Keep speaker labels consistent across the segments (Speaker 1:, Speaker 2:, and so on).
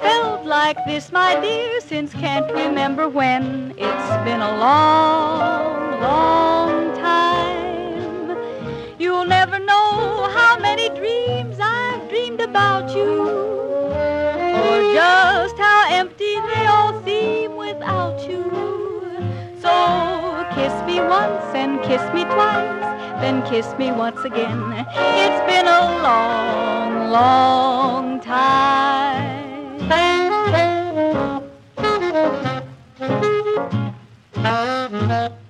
Speaker 1: felt like this, my dear, since can't remember when. It's been a long, long time. You'll never know how many dreams I've dreamed about you, or just how empty they all seem without you. So kiss me once and kiss me twice, then kiss me once again. It's been a long, long time. Kiss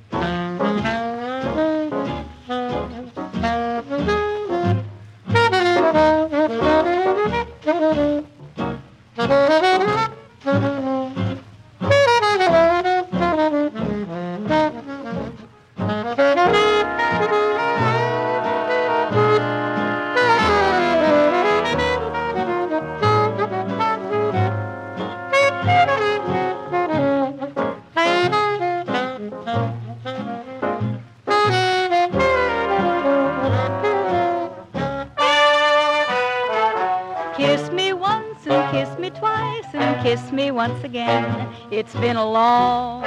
Speaker 1: once again. It's been a long,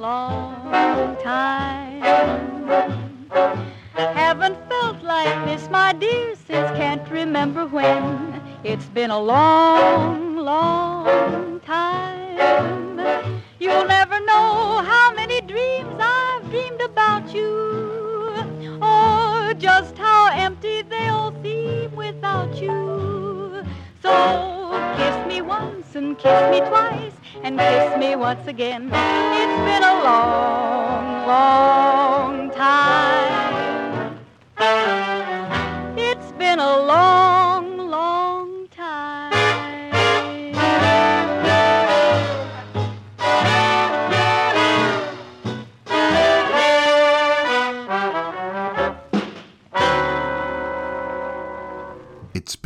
Speaker 1: long time. Haven't felt like this, my dear, since can't remember when. It's been a long,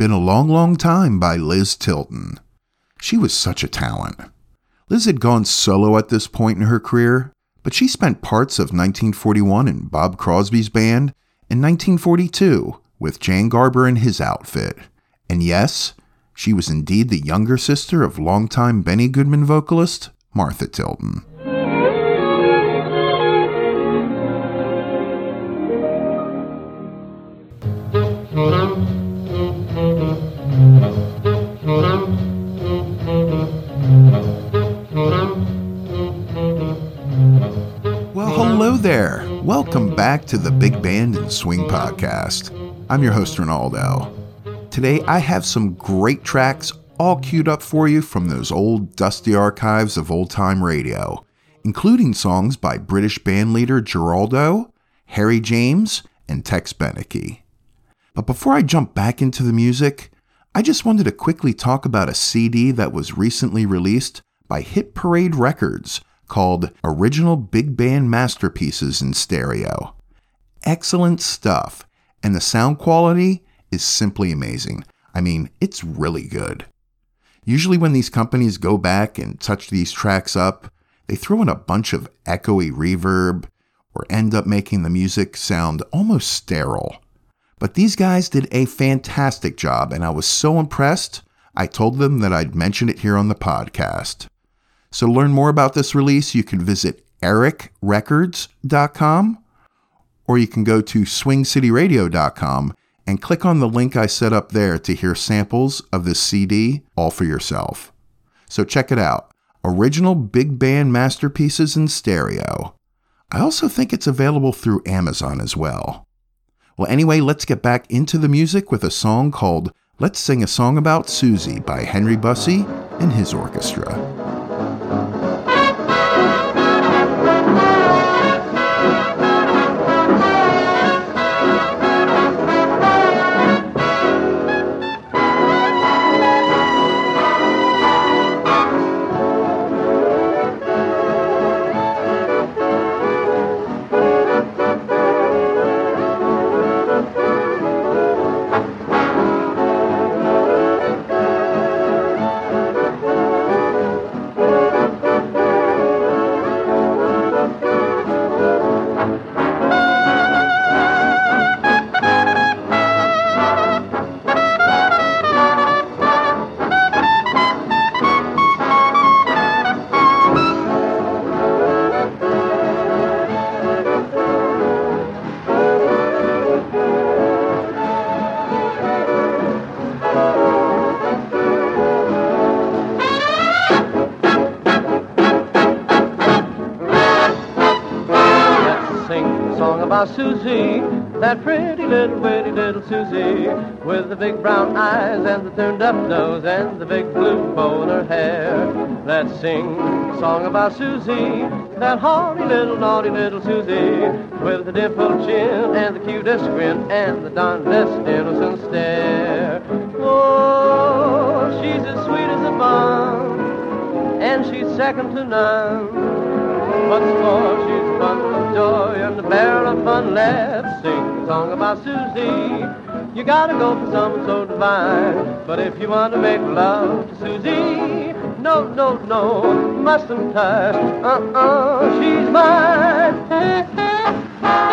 Speaker 1: Been a Long, Long Time
Speaker 2: by Liz Tilton. She was such a talent. Liz had gone solo at this point in her career, but she spent parts of 1941 in Bob Crosby's band and 1942 with Jan Garber and his outfit. And yes, she was indeed the younger sister of longtime Benny Goodman vocalist Martha Tilton. There. Welcome back to the Big Band and Swing Podcast. I'm your host, Ronaldo. Today, I have some great tracks all queued up for you from those old, dusty archives of old time radio, including songs by British bandleader Geraldo, Harry James, and Tex Beneke. But before I jump back into the music, I just wanted to quickly talk about a CD that was recently released by Hit Parade Records called Original Big Band Masterpieces in Stereo. Excellent stuff, and the sound quality is simply amazing. I mean, it's really good. Usually, when these companies go back and touch these tracks up, they throw in a bunch of echoey reverb or end up making the music sound almost sterile. But these guys did a fantastic job, and I was so impressed, I told them that I'd mention it here on the podcast. So, to learn more about this release, you can visit ericrecords.com or you can go to swingcityradio.com and click on the link I set up there to hear samples of this CD all for yourself. So check it out original big band masterpieces in stereo. I also think it's available through Amazon as well. Well, anyway, let's get back into the music with a song called Let's Sing a Song About Susie by Henry Busse and his orchestra.
Speaker 3: Susie, that pretty little, pretty little Susie, with the big brown eyes and the turned up nose and the big blue bow in her hair. Let's sing a song about Susie, that haughty little, naughty little Susie, with the dimpled chin and the cutest grin and the darndest innocent stare. Oh, she's as sweet as a bun, and she's second to none. What's more, she's and the barrel of fun. Let's sing a song about Susie. You gotta go for someone so divine. But if you want to make love to Susie, no, no, no, mustn't touch. Uh-uh, she's mine.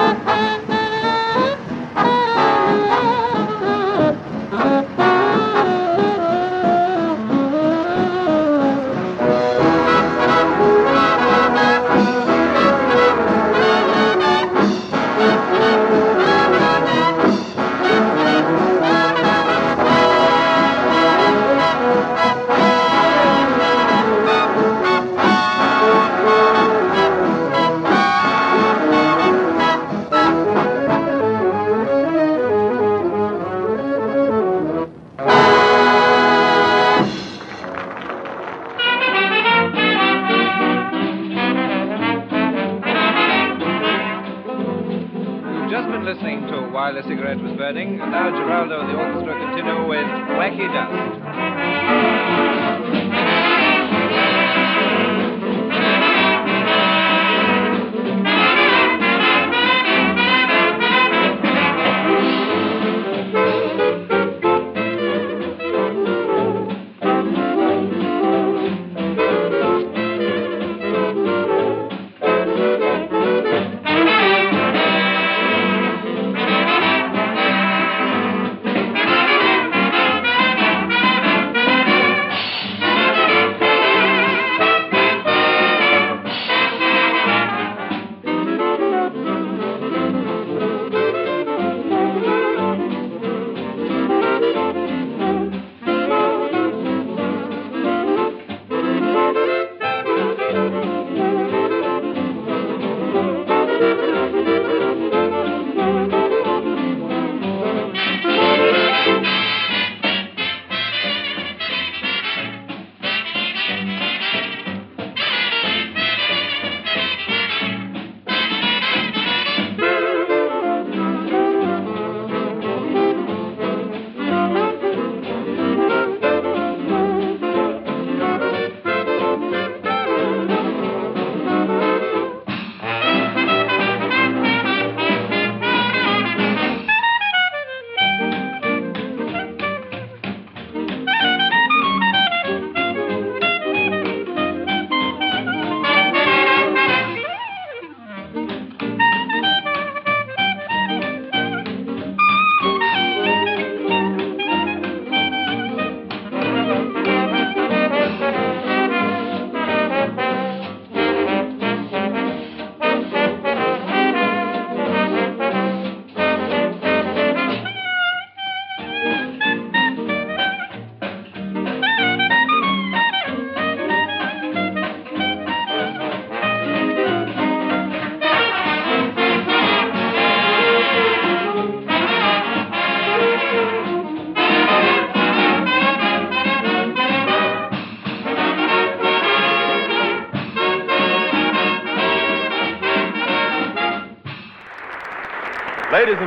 Speaker 4: like he does.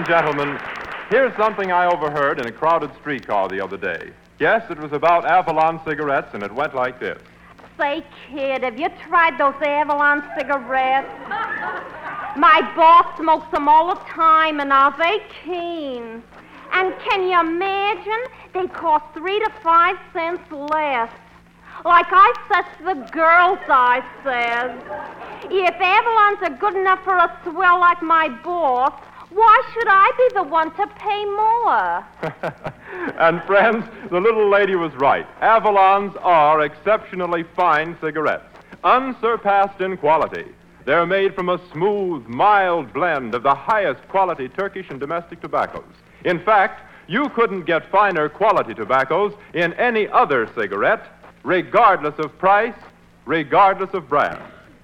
Speaker 4: And gentlemen, here's something I overheard in a crowded streetcar the other day. Yes, it was about Avalon cigarettes, and it went like this.
Speaker 5: Say, kid, have you tried those Avalon cigarettes? My boss smokes them all the time, and are they keen? And can you imagine? They cost three to five cents less. Like I says to the girls, I says, if Avalons are good enough for a swell like my boss, why should I be the one to pay more?
Speaker 4: and friends, the little lady was right. Avalons are exceptionally fine cigarettes, unsurpassed in quality. They're made from a smooth, mild blend of the highest quality Turkish and domestic tobaccos. In fact, you couldn't get finer quality tobaccos in any other cigarette, regardless of price, regardless of brand.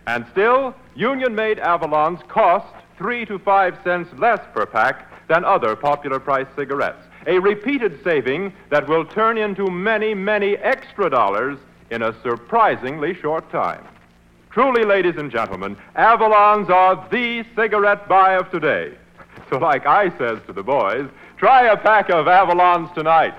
Speaker 4: And still, Union made Avalons cost three to five cents less per pack than other popular price cigarettes. A repeated saving that will turn into many, many extra dollars in a surprisingly short time. Truly, ladies and gentlemen, Avalons are the cigarette buy of today. So, like I says to the boys, try a pack of Avalons tonight.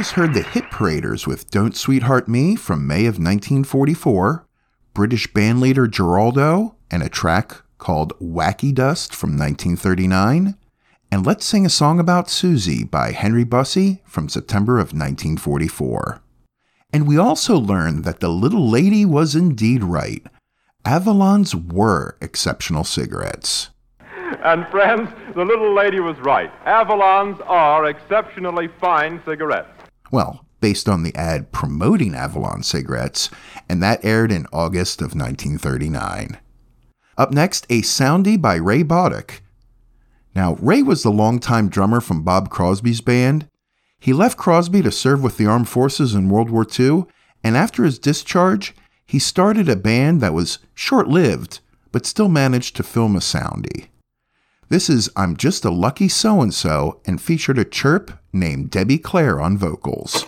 Speaker 2: Just heard the Hit Paraders with Don't Sweetheart Me from May of 1944, British bandleader Geraldo, and a track called Wacky Dust from 1939, and Let's Sing a Song About Susie by Henry Busse from September of 1944. And we also learned that the little lady was indeed right. Avalons were exceptional cigarettes.
Speaker 4: And friends, the little lady was right. Avalons are exceptionally fine cigarettes.
Speaker 2: Well, based on the ad promoting Avalon cigarettes, and that aired in August of 1939. Up next, a soundie by Ray Bauduc. Now, Ray was the longtime drummer from Bob Crosby's band. He left Crosby to serve with the armed forces in World War II, and after his discharge, he started a band that was short lived, but still managed to film a soundie. This is I'm Just a Lucky So and So and featured a chirp named Debbie Clare on vocals.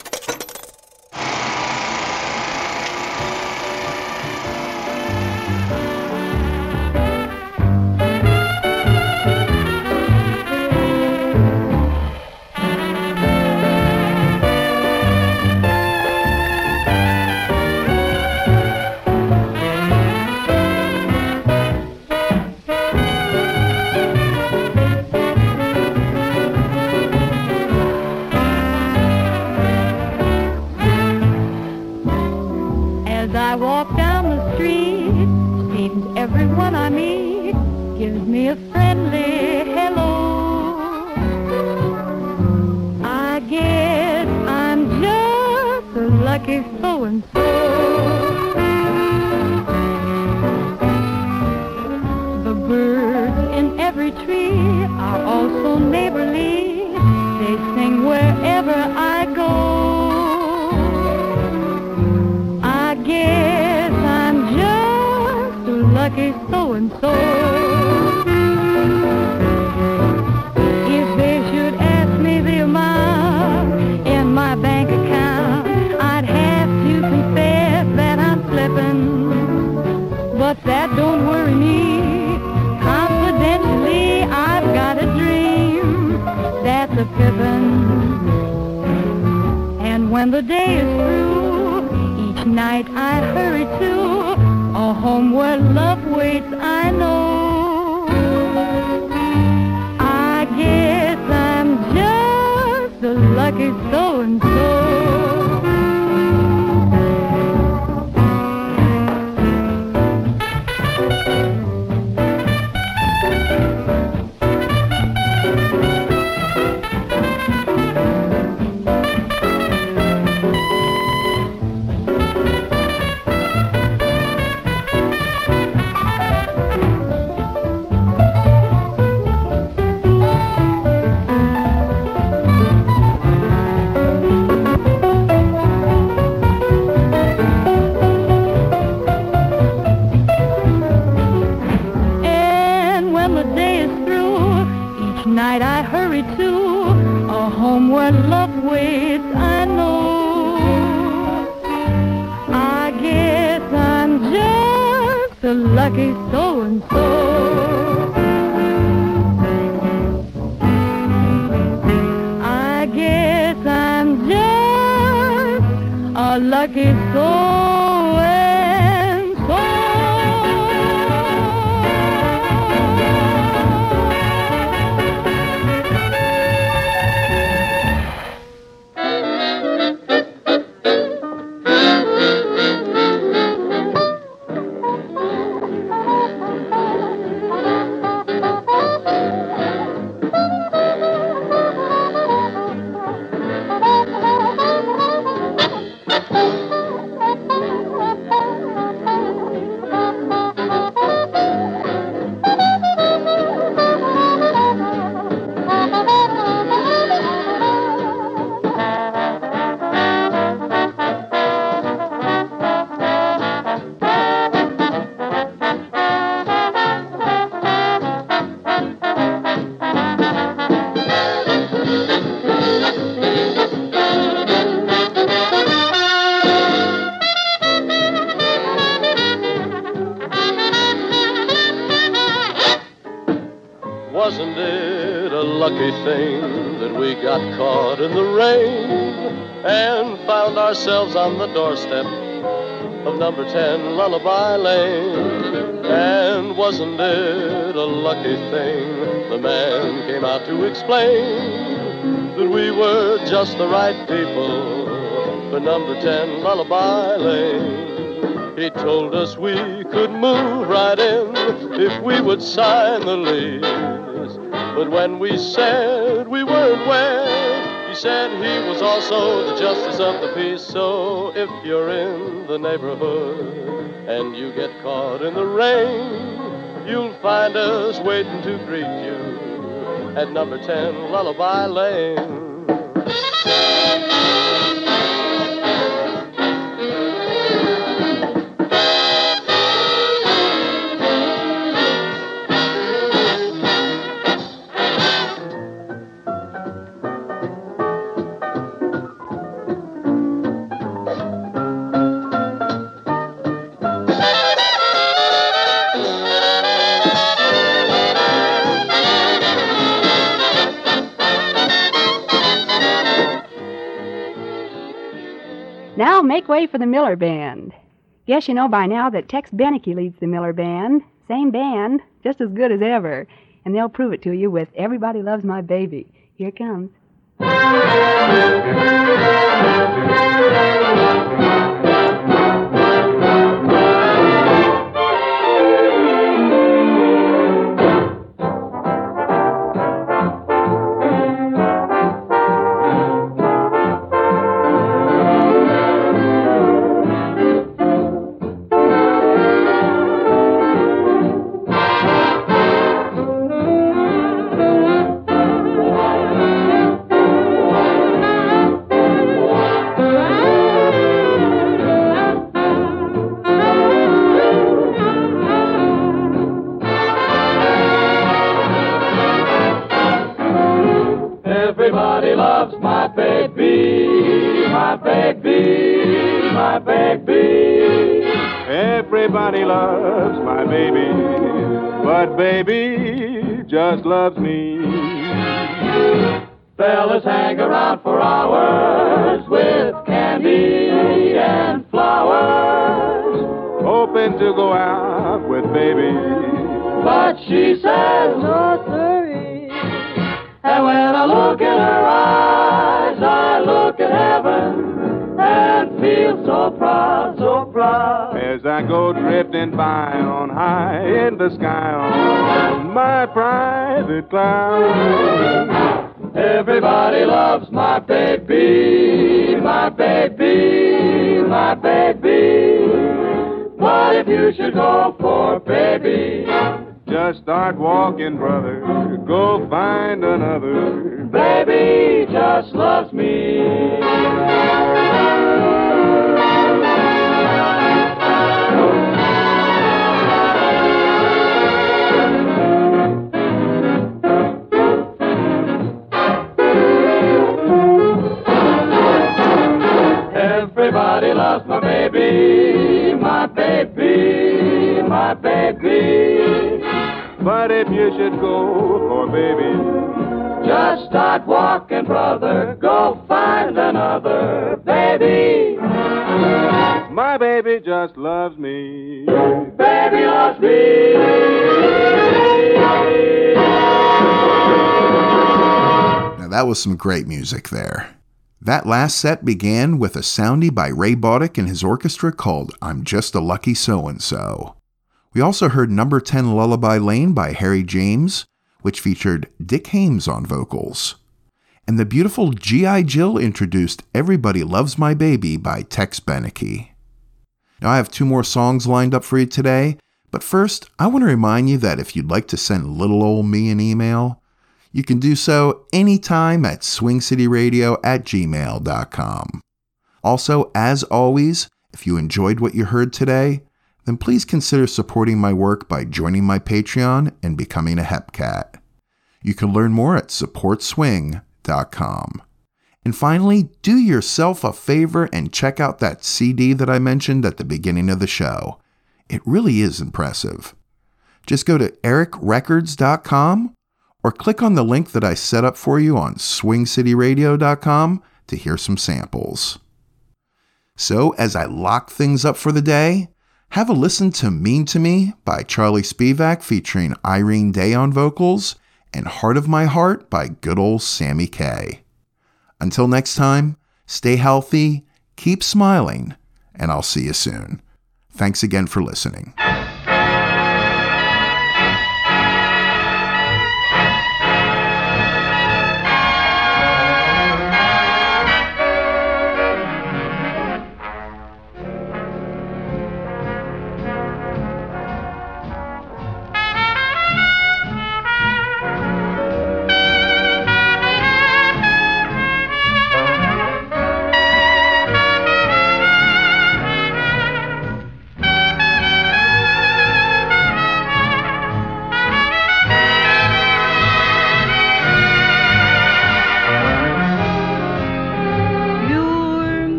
Speaker 1: The
Speaker 6: day is through, each night I hurry to a home where love waits, I know. I guess I'm just a lucky so-and-so. Night I hurry to a home where love waits, I know. I guess I'm just a lucky so-and-so. I guess I'm just a lucky
Speaker 3: doorstep of number 10 Lullaby Lane? And wasn't it a lucky thing the man came out to explain that we were just the right people for number 10 Lullaby Lane? He told us we could move right in if we would sign the lease. But when we said we weren't wed, he said he was also the justice of the peace. So if you're in the neighborhood and you get caught in the rain, you'll find us waiting to greet you at number 10 Lullaby Lane.
Speaker 7: Make way for the Miller Band. Guess you know by now that Tex Beneke leads the Miller Band. Same band, just as good as ever. And they'll prove it to you with Everybody Loves My Baby. Here comes.
Speaker 4: Loves my baby, but baby just loves me.
Speaker 8: Fellas hang around for hours with candy and flowers.
Speaker 4: Hoping to go out with baby.
Speaker 8: But she says no, sirree. And when I look in her eyes, I look at heaven feel so proud, so proud.
Speaker 4: As I go drifting by on high in the sky on my private cloud.
Speaker 8: Everybody loves my baby, my baby, my baby. But if you should go for baby,
Speaker 4: Just start walking, brother. Go find another.
Speaker 8: baby just loves me. Just start walking, brother. Go find another baby.
Speaker 4: my baby just loves me.
Speaker 8: Baby loves me.
Speaker 2: Now, that was some great music there. That last set began with a soundie by Ray Bauduc and his orchestra called I'm Just a Lucky So and So. We also heard Number 10 Lullaby Lane by Harry James, which featured Dick Haymes on vocals. And the beautiful G.I. Jill introduced Everybody Loves My Baby by Tex Beneke. Now, I have two more songs lined up for you today, but first, I want to remind you that if you'd like to send little old me an email, you can do so anytime at swingcityradio at gmail.com. Also, as always, if you enjoyed what you heard today, then please consider supporting my work by joining my Patreon and becoming a HEPCAT. You can learn more at supportswing.com. And finally, do yourself a favor and check out that CD that I mentioned at the beginning of the show. It really is impressive. Just go to ericrecords.com or click on the link that I set up for you on swingcityradio.com to hear some samples. So, as I lock things up for the day, have a listen to Mean to Me by Charlie Spivak featuring Irene Daye on vocals and Heart of My Heart by good old Sammy Kaye. Until next time, stay healthy, keep smiling, and I'll see you soon. Thanks again for listening.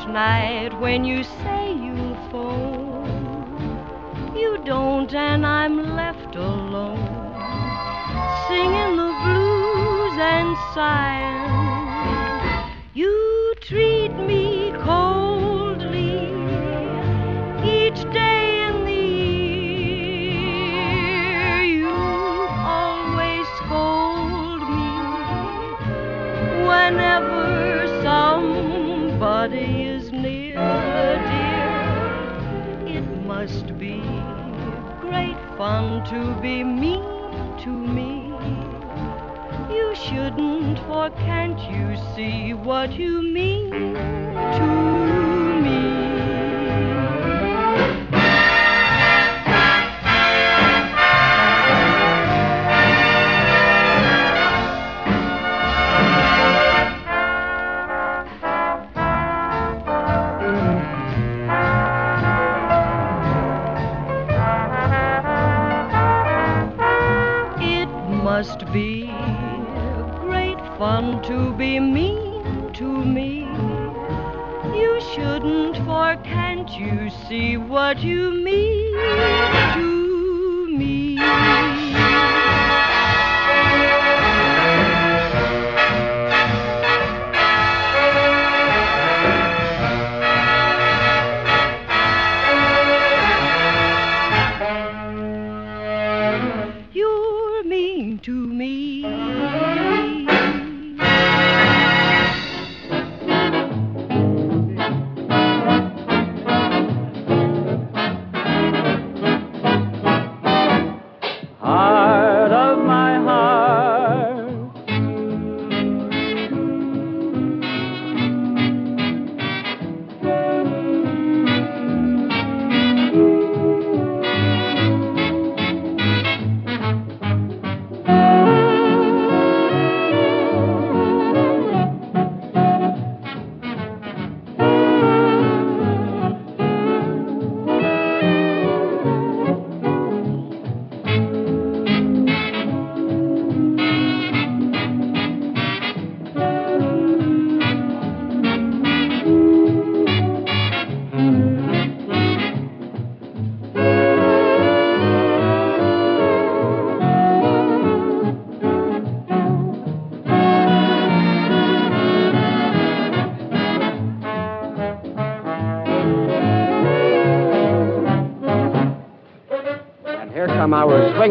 Speaker 9: Each night when you say you'll phone. You don't, and I'm left alone singing the blues and sighing. Great to be mean to me. You shouldn't, for can't you see what you mean to me?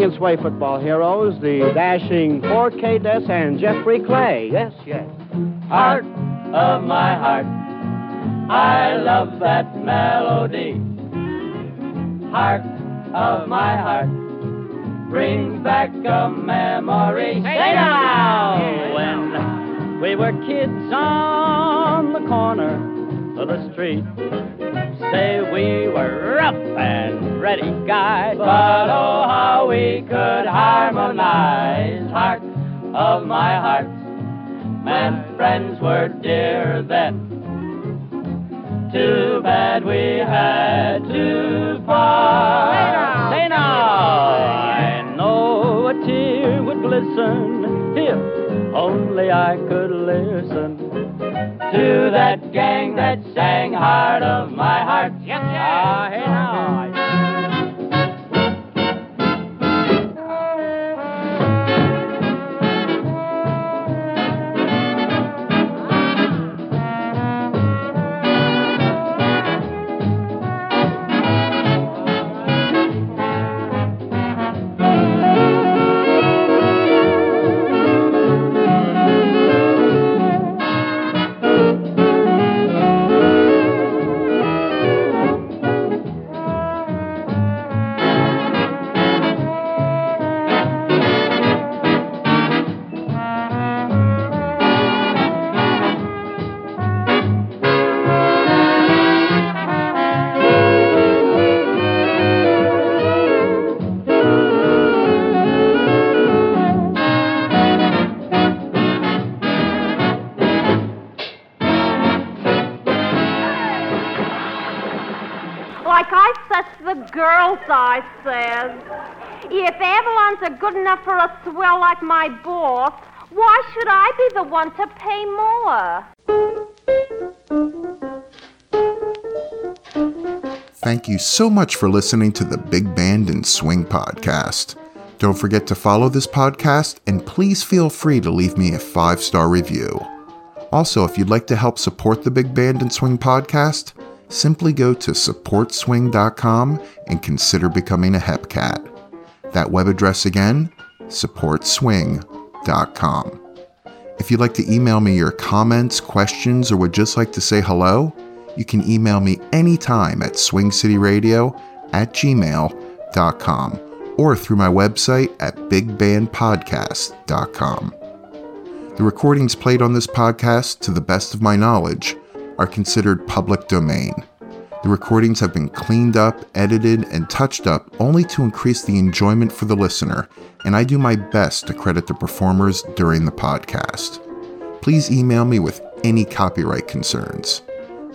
Speaker 10: And sway football heroes, the dashing 4K Des and Jeffrey Clay. Yes, yes.
Speaker 11: Heart of my heart, I love that melody. Heart of my heart, brings back a memory. Say now!
Speaker 10: When we were kids on the corner of the street, say we were rough and ready guys.
Speaker 11: But oh, how we could harmonize. Heart of my heart, man, friends were dear then. Too bad we had to part.
Speaker 10: Say now, I know a tear would glisten if only I could listen
Speaker 11: To that gang that sang Heart of my heart. Yes, yes.
Speaker 10: Ah, hey now.
Speaker 5: I says, if Avalons are good enough for a swell like my boss, why should I be the one to pay more?
Speaker 2: Thank you so much for listening to the Big Band and Swing podcast. Don't forget to follow this podcast and please feel free to leave me a five star review. Also, if you'd like to help support the Big Band and Swing podcast, simply go to supportswing.com and consider becoming a HEPCAT. That web address again, supportswing.com. If you'd like to email me your comments, questions, or would just like to say hello, you can email me anytime at swingcityradio at gmail.com or through my website at bigbandpodcast.com. The recordings played on this podcast, to the best of my knowledge, are considered public domain. The recordings have been cleaned up, edited, and touched up only to increase the enjoyment for the listener, and I do my best to credit the performers during the podcast. Please email me with any copyright concerns.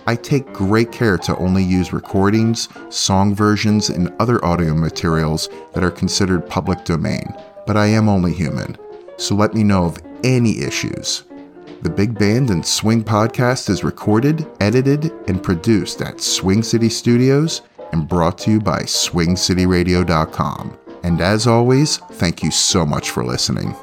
Speaker 2: I take great care to only use recordings, song versions, and other audio materials that are considered public domain. but I am only human, so let me know of any issues. The Big Band and Swing podcast is recorded, edited, and produced at Swing City Studios and brought to you by SwingCityRadio.com. And as always, thank you so much for listening.